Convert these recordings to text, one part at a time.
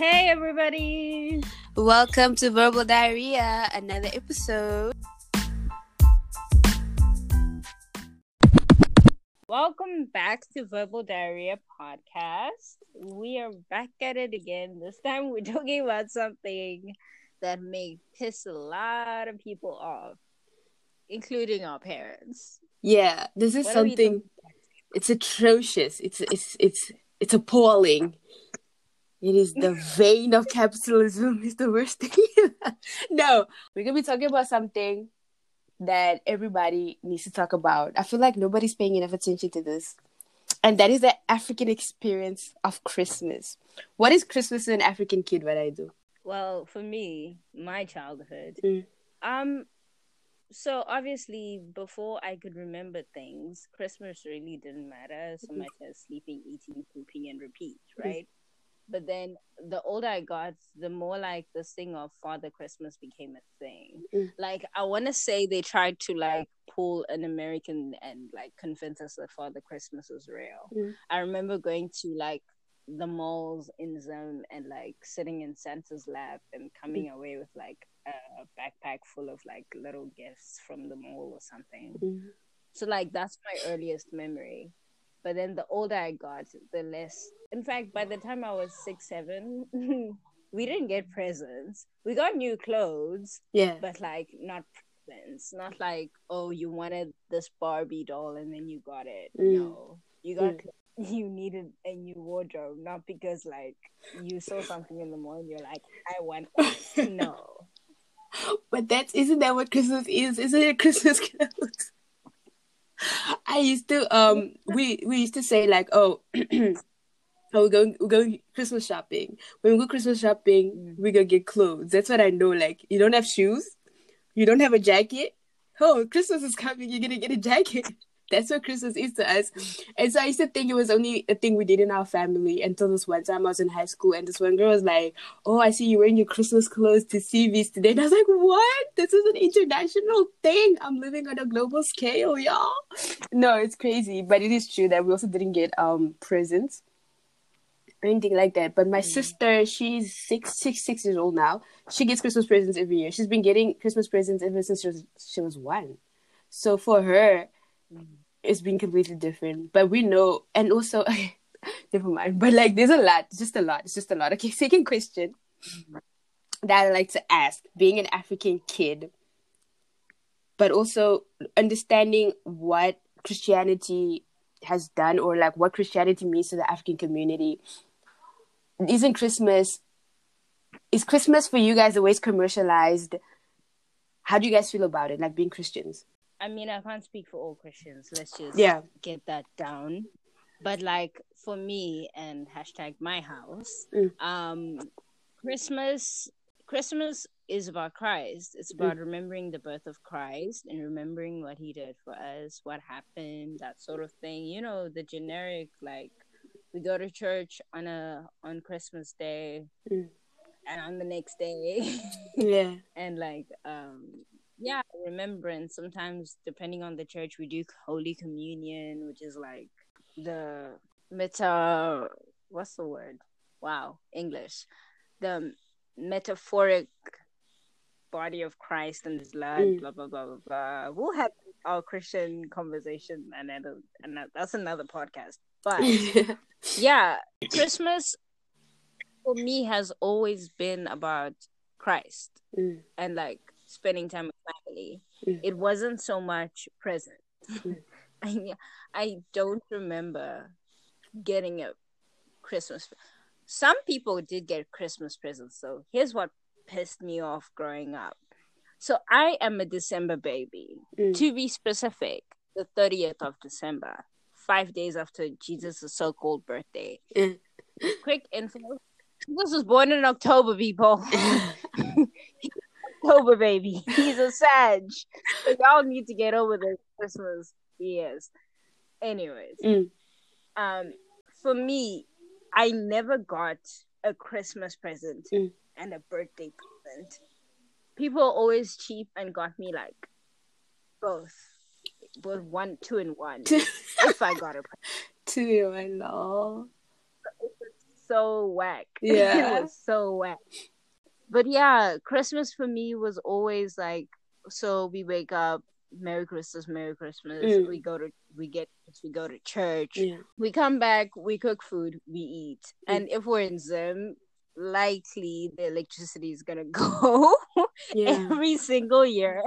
Hey, everybody. Welcome to Verbal Diarrhea, another episode. Welcome back to Verbal Diarrhea Podcast. We are back at it again. This time we're talking about something that may piss a lot of people off, including our parents. Yeah, this is What something. It's atrocious. It's it's it's it's appalling. It is the vein of capitalism. Is the worst thing. no, we're gonna be talking about something that everybody needs to talk about. I feel like nobody's paying enough attention to this, and that is the African experience of Christmas. What is Christmas to an African kid? What I do? Well, for me, my childhood, Mm. um, so obviously before I could remember things, Christmas really didn't matter so much as sleeping, eating, pooping, and repeat, right? But then the older I got, the more like this thing of Father Christmas became a thing. Mm. Like I want to say they tried to like pull an American and like convince us that Father Christmas was real. Mm. I remember going to like the malls in Zone and like sitting in Santa's lap and coming away with like a backpack full of like little gifts from the mall or something. Mm. So like that's my earliest memory. But then the older I got, the less. In fact, by the time I was six, seven, we didn't get presents. We got new clothes, Yeah. but like not presents. Not like oh, you wanted this Barbie doll and then you got it. Mm. No, you got. Mm. You needed a new wardrobe, not because like you saw something in the mall and you're like, I want that. no. But that isn't that what Christmas is? Isn't it Christmas clothes? I used to um we we used to say like oh oh we're going we're going Christmas shopping. When we go Christmas shopping, Mm. we gonna get clothes. That's what I know. Like you don't have shoes, you don't have a jacket. Oh, Christmas is coming, you're gonna get a jacket. That's what Christmas is to us. And so I used to think it was only a thing we did in our family until this one time I was in high school and this one girl was like, Oh, I see you wearing your Christmas clothes to civvies today. And I was like, What? This is an international thing. I'm living on a global scale, y'all. No, it's crazy. But it is true that we also didn't get um presents or anything like that. But my sister, she's six, six, six years old now. She gets Christmas presents every year. She's been getting Christmas presents ever since she was she was one. So for her, it's been completely different. But we know, and also, never mind. But like, there's a lot. It's just a lot. It's just a lot. Okay, second question that I like to ask: being an African kid, but also understanding what Christianity has done, or like what Christianity means to the African community. Isn't Christmas? Is Christmas for you guys way commercialized? How do you guys feel about it? Like being Christians? I mean, I can't speak for all Christians. Let's just Yeah. get that down. But like for me and hashtag my house, Mm. um, Christmas Christmas is about Christ. It's about remembering the birth of Christ and remembering what he did for us, what happened, that sort of thing. You know, the generic like we go to church on a on Christmas Day Mm. and on the next day Yeah. and like um remembrance sometimes depending on the church we do holy communion which is like the meta what's the word? Wow english. The metaphoric body of christ and his blood Mm. blah blah blah blah blah. We'll have our christian conversation and, and that's another podcast. But yeah christmas for me has always been about christ Mm. and like spending time with family. Mm. It wasn't so much present. Mm. I I don't remember getting a Christmas. Some people did get Christmas presents so Here's what pissed me off growing up. So I am a December baby. Mm. To be specific, the 30th of December, five days after Jesus' so-called birthday. Mm. Quick info. Jesus was born in October, people. October baby. He's a Sag. So y'all need to get over the Christmas years. Anyways, Mm. um, for me, I never got a Christmas present Mm. and a birthday present. People are always cheap and got me like both, both one, two, and one. if I got a present. you, I know. so whack. Yeah. it was so whack. But yeah, Christmas for me was always like so we wake up, Merry Christmas, Merry Christmas. Mm. We go to we get we go to church. Yeah. We come back, we cook food, we eat. Mm. And if we're in Zim, likely the electricity is gonna go Yeah. every single year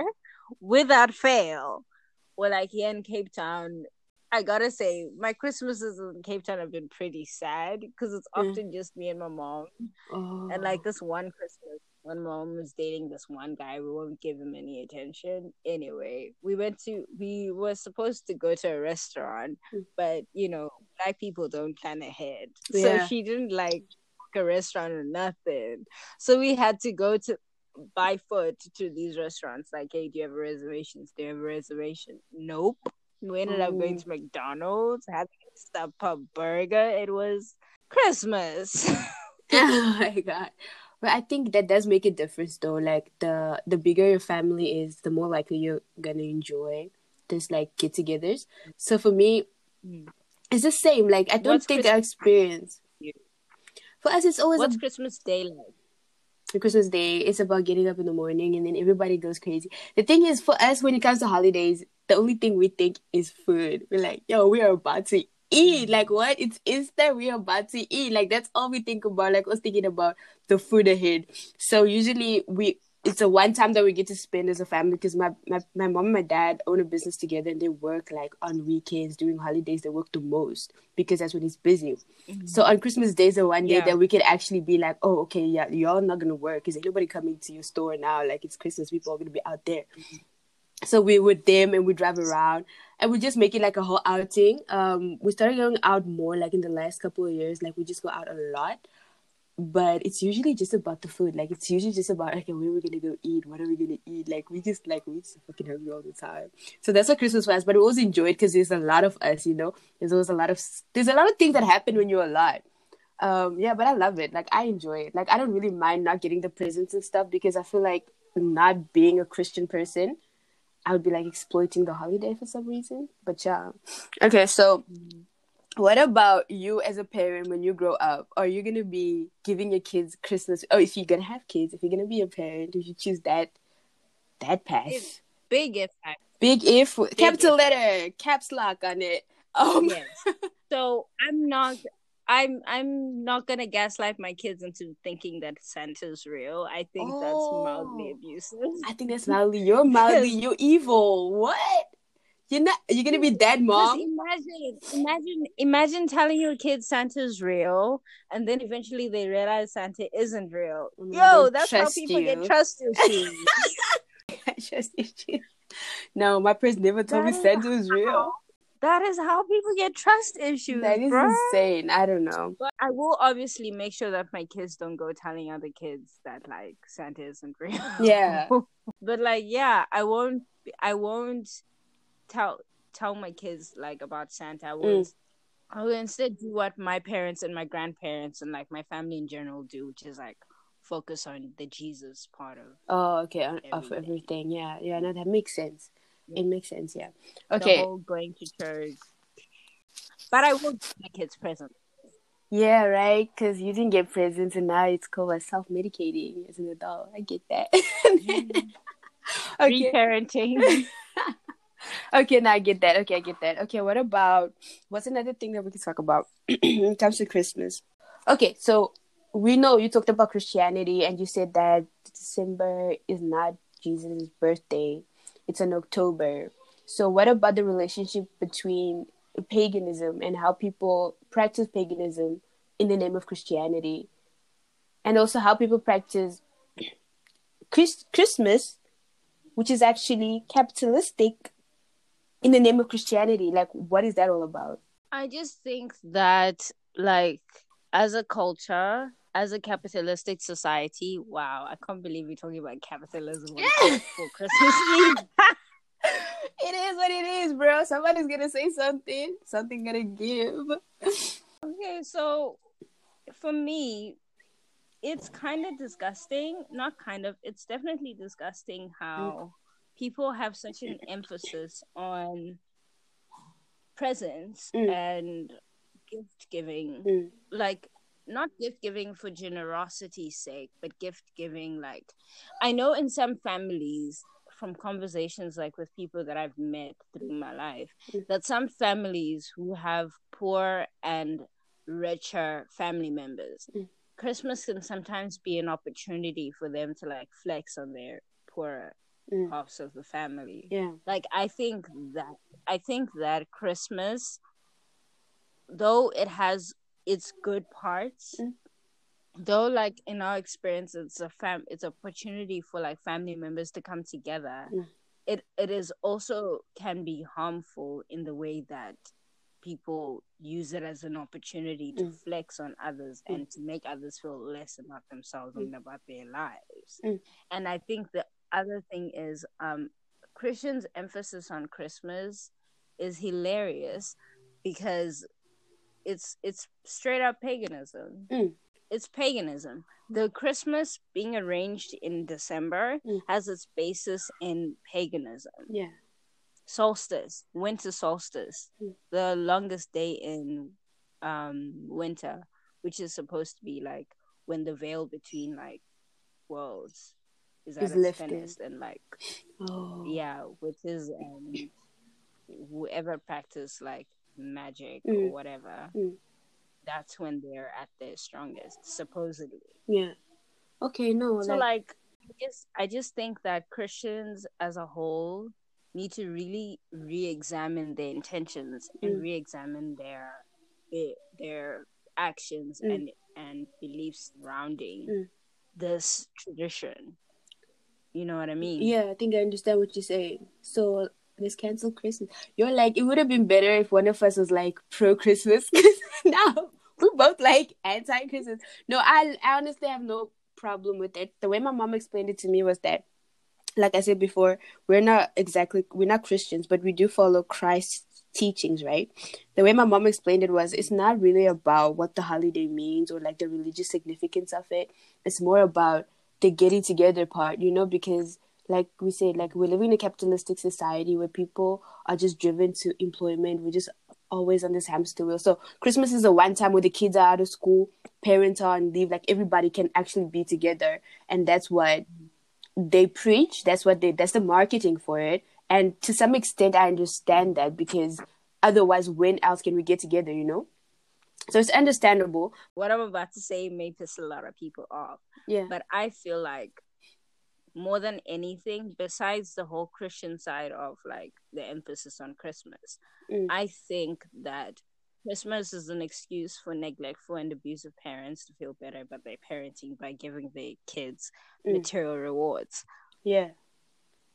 without fail. Or like here in Cape Town, I gotta say, my Christmases in Cape Town have been pretty sad because it's Mm. often just me and my mom. Oh. And like this one Christmas, when mom was dating this one guy, we won't give him any attention. Anyway, we went to, we were supposed to go to a restaurant, Mm. but you know, black people don't plan ahead. Yeah. So she didn't like a restaurant or nothing. So we had to go to by foot to these restaurants. Like, hey, do you have a reservation? Do you have a reservation? Nope. We ended up going to McDonald's, had a pub burger. It was Christmas. oh my god but i think that does make a difference though like the the bigger your family is the more likely you're gonna enjoy this like get-togethers so for me Mm. it's the same like i don't What's think Christmas i experience for for us it's always What's a Christmas Day like? Christmas Day, it's about getting up in the morning and then everybody goes crazy. The thing is, for us, when it comes to holidays, the only thing we think is food. We're like, yo, we are about to eat. Mm. Like, what? It's Easter, we are about to eat. Like, that's all we think about. Like, us thinking about the food ahead. So, usually, we it's a one time that we get to spend as a family because my, my, my mom and my dad own a business together and they work like on weekends during holidays. They work the most because that's when it's busy. Mm-hmm. So on Christmas Day is the one day Yeah. that we can actually be like, oh, okay, yeah, y'all not gonna work. Is anybody coming to your store now? Like it's Christmas, people are gonna be out there. Mm-hmm. So we with them and we drive around and we just make it like a whole outing. Um, we started going out more like in the last couple of years. Like we just go out a lot, but it's usually just about the food. Like it's usually just about okay, where we're gonna go eat, what are we gonna eat? Like we just like we just fucking hungry all the time. So that's what Christmas was. But we always enjoyed because there's a lot of us. You know, there's always a lot of there's a lot of things that happen when you're a lot. Um, yeah, but I love it. Like I enjoy it. Like I don't really mind not getting the presents and stuff because I feel like not being a Christian person, I would be like exploiting the holiday for some reason. But yeah. Okay, so what about you as a parent when you grow up? Are you gonna be giving your kids Christmas? Oh, if you're gonna have kids, if you're gonna be a parent, if you choose that that path, If- Big impact. big if capital impact. letter, caps lock on it. Um, Yes. so I'm not. I'm I'm not gonna gaslight my kids into thinking that Santa's real. I think that's mildly Oh. abusive. I think that's mildly. You're mildly. You're evil. What? You're not. You're gonna be dead, mom. imagine, imagine, imagine telling your kids Santa's real, and then eventually they realize Santa isn't real. Mm, Yo, that's how people you. get trust issues. I just issue. No, my parents never told me Santa was real. That is how people get trust issues, That is bruh. insane. I don't know. But I will obviously make sure that my kids don't go telling other kids that like Santa isn't real. Yeah. but like, yeah, I won't. I won't tell tell my kids like about Santa. I will. Mm. I will instead do what my parents and my grandparents and like my family in general do, which is like focus on the Jesus part of Oh, okay. on- Of Everything. everything. Yeah. Yeah. No, that makes sense. It mm-hmm. makes sense. Yeah. the Okay. whole going to church. But I will give my kids presents. Yeah. Right. Because you didn't get presents, and now it's called self medicating as an adult. I get that. okay. Reparenting. Okay, now I get that. Okay, I get that. Okay, what about what's another thing that we can talk about when it comes to Christmas? Okay, so we know you talked about Christianity and you said that December is not Jesus' birthday, it's in October. So, what about the relationship between paganism and how people practice paganism in the name of Christianity? And also how people practice Chris- Christmas, which is actually capitalistic in the name of Christianity. Like, what is that all about? I just think that, like, as a culture, as a capitalistic society, wow, I can't believe we're talking about capitalism for Christmas Eve. it is what it is, bro. Somebody's gonna say something. Something gonna give. okay, so for me, it's kind of disgusting. Not kind of, it's definitely disgusting how people have such an emphasis on presents Mm. and gift giving. Mm. Like, not gift giving for generosity's sake, but gift giving like I know in some families from conversations like with people that I've met through my life Mm. that some families who have poor and richer family members Mm. Christmas can sometimes be an opportunity for them to like flex on their poorer Mm. halves of the family Yeah. like i think that i think that christmas though it has its good parts Mm. though like in our experience it's a fam it's opportunity for like family members to come together Mm. it it is also can be harmful in the way that people use it as an opportunity to Mm. flex on others Mm. and to make others feel less about themselves and about their lives Mm. and i think the other thing is um christians emphasis on christmas is hilarious because it's it's straight up paganism Mm. it's paganism the christmas being arranged in december Mm. has its basis in paganism Yeah. solstice winter solstice Mm. the longest day in um winter which is supposed to be like when the veil between like worlds is Is lifted. and like Oh. yeah which is um whoever practice like magic or Mm. whatever Mm. that's when they're at their strongest supposedly Yeah. Okay. No. so like, like I just I just think that Christians as a whole need to really re-examine their intentions and Mm. re-examine their their, their actions Mm. and and beliefs surrounding Mm. this tradition. You know what I mean? Yeah, I think I understand what you're saying. So let's cancel Christmas. You're like, it would have been better if one of us was like pro Christmas. now we're both like anti Christmas. No, I, I honestly have no problem with it. The way my mom explained it to me was that, like I said before, we're not exactly we're not Christians, but we do follow Christ's teachings, right? The way my mom explained it was it's not really about what the holiday means or like the religious significance of it. It's more about the getting together part, you know, because like we said, like we're living in a capitalistic society where people are just driven to employment. We're just always on this hamster wheel. So Christmas is the one time where the kids are out of school, parents are on leave, like everybody can actually be together. And that's what they preach. That's what they that's the marketing for it. And to some extent I understand that because otherwise when else can we get together, you know? So it's understandable. What I'm about to say may piss a lot of people off. Yeah. But I feel like more than anything, besides the whole Christian side of like the emphasis on Christmas, Mm. I think that Christmas is an excuse for neglectful and abusive parents to feel better about their parenting by giving their kids Mm. material rewards. Yeah.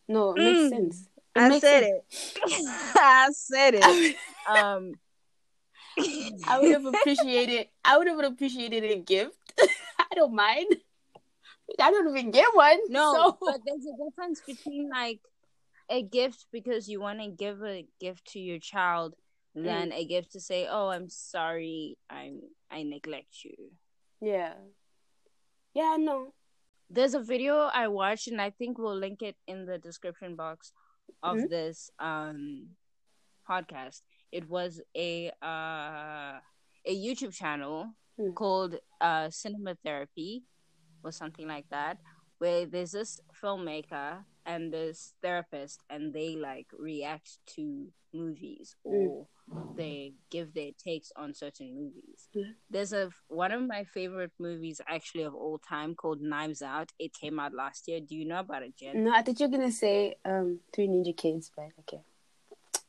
No, it makes Mm. sense. I makes said sense. it. I said it. Um, I would have appreciated. I would have appreciated a gift. I don't mind. I don't even get one. No, so- but there's a difference between like a gift because you want to give a gift to your child than a gift to say, "Oh, I'm sorry, I'm I neglect you." yeah, yeah, no, There's a video I watched, and I think we'll link it in the description box of Mhm. this um podcast. It was a uh a YouTube channel Hmm. called uh Cinema Therapy or something like that, where there's this filmmaker and this therapist, and they like react to movies or they give their takes on certain movies. There's a one of my favorite movies actually of all time called Knives Out. It came out last year. Do you know about it, Jen? no. I thought you were gonna say um Three Ninja Kids, but okay,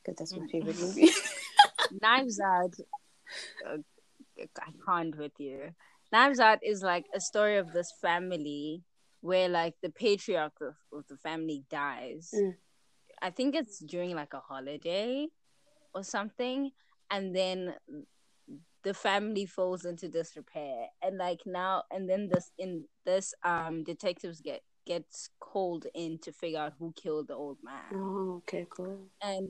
because that's my Mm. favorite movie. Knives Out. Uh, I can't with you. Out is like a story of this family where like the patriarch of, of the family dies. Mm. I think it's during like a holiday or something, and then the family falls into disrepair, and like now and then this in this um detectives get gets called in to figure out who killed the old man oh, okay, cool. and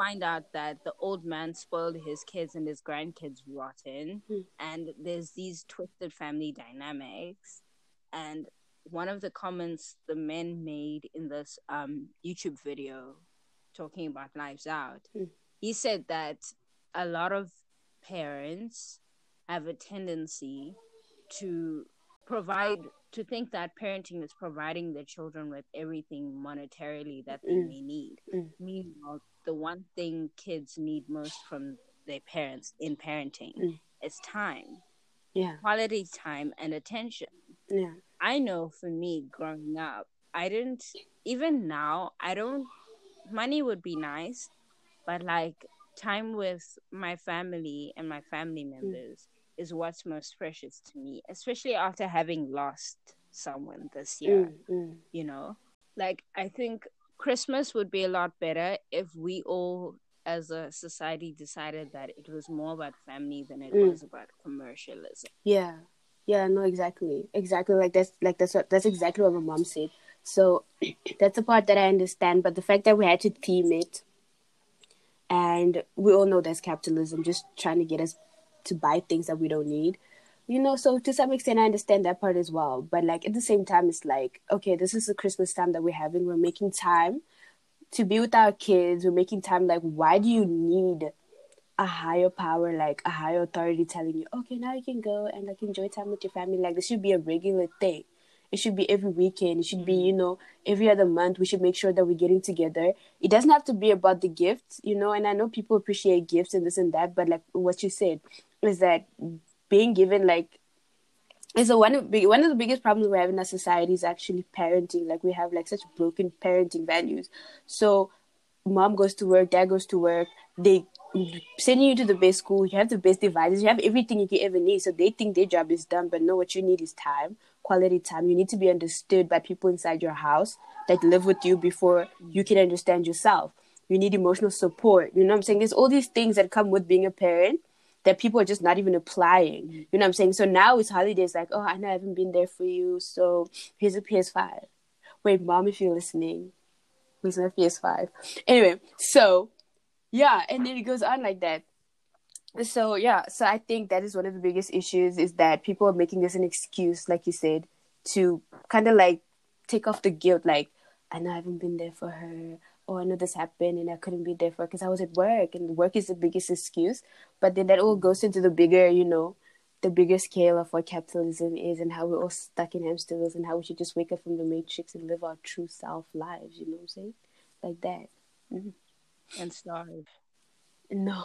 find out that the old man spoiled his kids and his grandkids rotten Hmm. and there's these twisted family dynamics and one of the comments the men made in this um youtube video talking about knives out Hmm. he said that a lot of parents have a tendency to provide to think that parenting is providing their children with everything monetarily that they Mm. may need. Mm. Meanwhile, the one thing kids need most from their parents in parenting Mm. is time, Yeah. quality time, and attention. Yeah. I know for me growing up, I didn't even now, I don't money would be nice, but like time with my family and my family members is what's most precious to me, especially after having lost someone this year, Mm, mm. you know? Like I think Christmas would be a lot better if we all as a society decided that it was more about family than it Mm. was about commercialism. Yeah. Yeah, no, exactly. Exactly like that's like that's what that's exactly what my mom said. So that's the part that I understand, but the fact that we had to theme it and we all know that's capitalism just trying to get us to buy things that we don't need. You know, so to some extent I understand that part as well. But like at the same time it's like, okay, this is the Christmas time that we're having. We're making time to be with our kids. We're making time like why do you need a higher power, like a higher authority telling you, okay, now you can go and like enjoy time with your family. Like this should be a regular thing. It should be every weekend. It should be, mm-hmm. you know, every other month. We should make sure that we're getting together. It doesn't have to be about the gifts, you know. And I know people appreciate gifts and this and that, but like what you said is that being given like is a one of big one of the biggest problems we have in our society is actually parenting. Like we have like such broken parenting values. So mom goes to work, dad goes to work, they send you to the best school, you have the best devices, you have everything you can ever need. So they think their job is done, but no, what you need is time, quality time. You need to be understood by people inside your house that live with you before you can understand yourself. You need emotional support. You know what I'm saying? There's all these things that come with being a parent that people are just not even applying. Mm-hmm. You know what I'm saying? So now it's holidays like, oh, I know I haven't been there for you, so here's a PS5. Wait, mom, if you're listening, where's my PS5? Anyway, so yeah, and then it goes on like that. So yeah, so I think that is one of the biggest issues is that people are making this an excuse, like you said, to kind of like take off the guilt. Like I know I haven't been there for her, or I know this happened and I couldn't be there for because I was at work, and work is the biggest excuse. But then that all goes into the bigger, you know, the bigger scale of what capitalism is and how we're all stuck in hamster wheels and how we should just wake up from the matrix and live our true self lives. You know what I'm saying? Like that. Mm-hmm. And starve. No.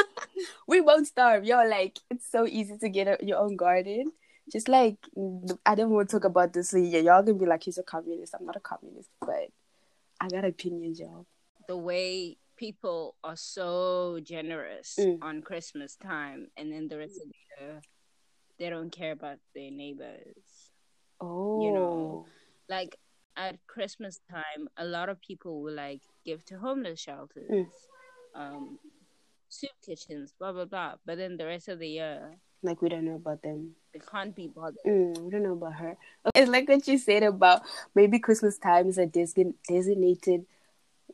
we won't starve. Yo, like, it's so easy to get a, your own garden. Just like, I don't want to talk about this here. Y'all gonna be like, he's a communist. I'm not a communist, but I got opinions, y'all. the way people are so generous Mm. on Christmas time, and then the rest of the year, they don't care about their neighbors. Oh. You know, Like at Christmas time, a lot of people will like give to homeless shelters, Mm. um, soup kitchens, blah blah blah. But then the rest of the year, Like, we don't know about them. they can't be bothered. Mm, we don't know about her. It's like what you said about maybe Christmas time is a design- designated,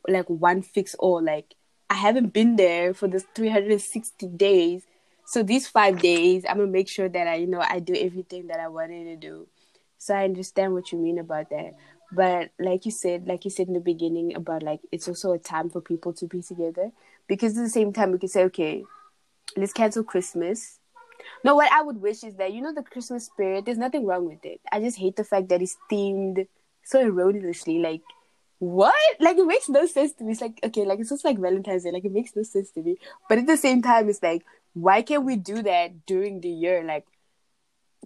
like one fix all. Like I haven't been there for this 360 days, so these five days I'm gonna make sure that I, you know, I do everything that I wanted to do. So I understand what you mean about that. But like you said, like you said in the beginning about like it's also a time for people to be together because at the same time we can say, okay, let's cancel Christmas. No, what I would wish is that you know the Christmas spirit. There's nothing wrong with it. I just hate the fact that it's themed so erroneously. Like, what? Like it makes no sense to me. It's like okay, like it's just like Valentine's Day. Like it makes no sense to me. But at the same time, it's like why can't we do that during the year? Like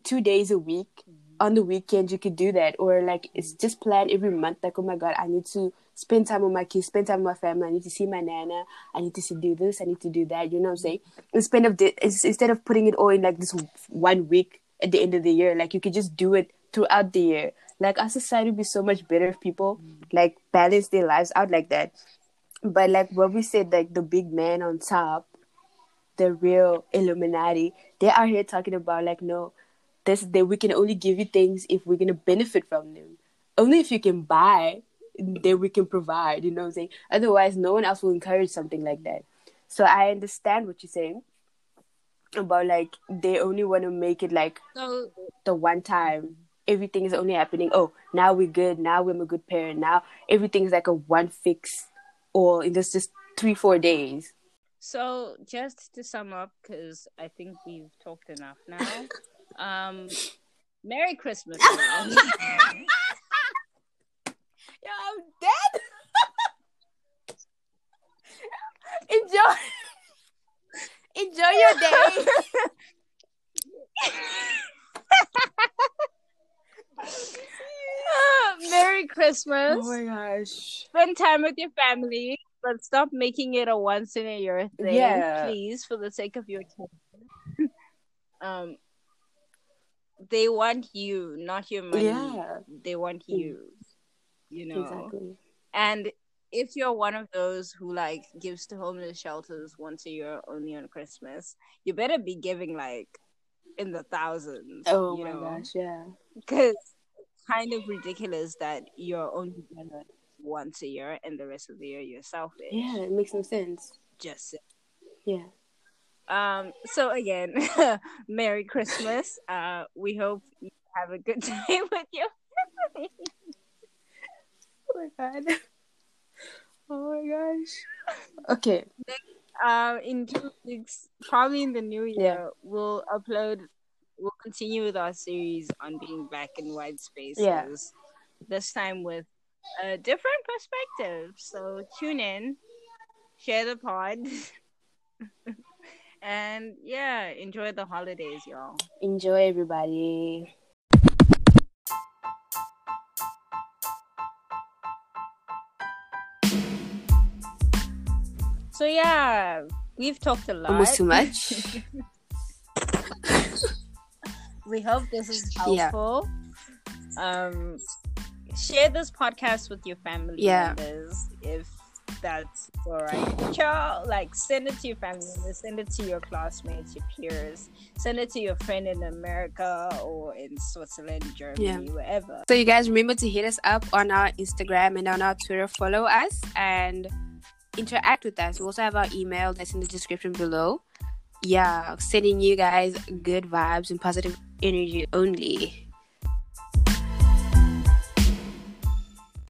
two days a week on the weekend you could do that or like it's just planned every month like oh my god i need to spend time with my kids spend time with my family. I need to see my nana. I need to see, do this i need to do that you know what i'm saying? Instead of the, instead of putting it all in like this one week at the end of the year like you could just do it throughout the year. Like our society would be so much better if people mm. like balance their lives out like that. But like what we said like the big man on top the real illuminati they are here talking about like no this that we can only give you things if we're gonna benefit from them. Only if you can buy, then we can provide. You know what I'm saying? Otherwise, no one else will encourage something like that. So I understand what you're saying about like they only want to make it like So the one time everything is only happening. Oh, now we're good. Now we're a good parent. Now everything's like a one fix, or in this just three four days. So just to sum up, because I think we've talked enough now. Um, Merry Christmas. everyone. Yo, I'm dead. enjoy, enjoy your day. Merry Christmas. Oh my gosh. Spend time with your family, but stop making it a once in a year thing, Yeah. please, for the sake of your kids. um, they want you, not your money. Yeah. They want you. You know. Exactly. And if you're one of those who like gives to homeless shelters once a year only on Christmas, you better be giving like in the thousands. Oh you my know? gosh. Yeah. Because it's kind of ridiculous that you're only gonna once a year and the rest of the year you're selfish. Yeah. It makes no sense. Just Yeah. um so again, Merry Christmas. Uh we hope you have a good time with your family. Oh my god. Oh my gosh. Okay. um in two weeks, probably in the new year, Yeah. we'll upload. We'll continue with our series on being black and white spaces. Yeah. This time with a different perspective. So tune in, share the pod, and yeah, enjoy the holidays, y'all. Enjoy everybody. So yeah, we've talked a lot. Almost too much. we hope this is Yeah. helpful. Um, share this podcast with your family Yeah. members if that's all right. y'all. like send it to your family members, send it to your classmates, your peers, send it to your friend in America or in Switzerland, Germany, wherever. So you guys remember to hit us up on our Instagram and on our Twitter. Follow us and interact with us. We also have our email that's in the description below. Yeah, sending you guys good vibes and positive energy only.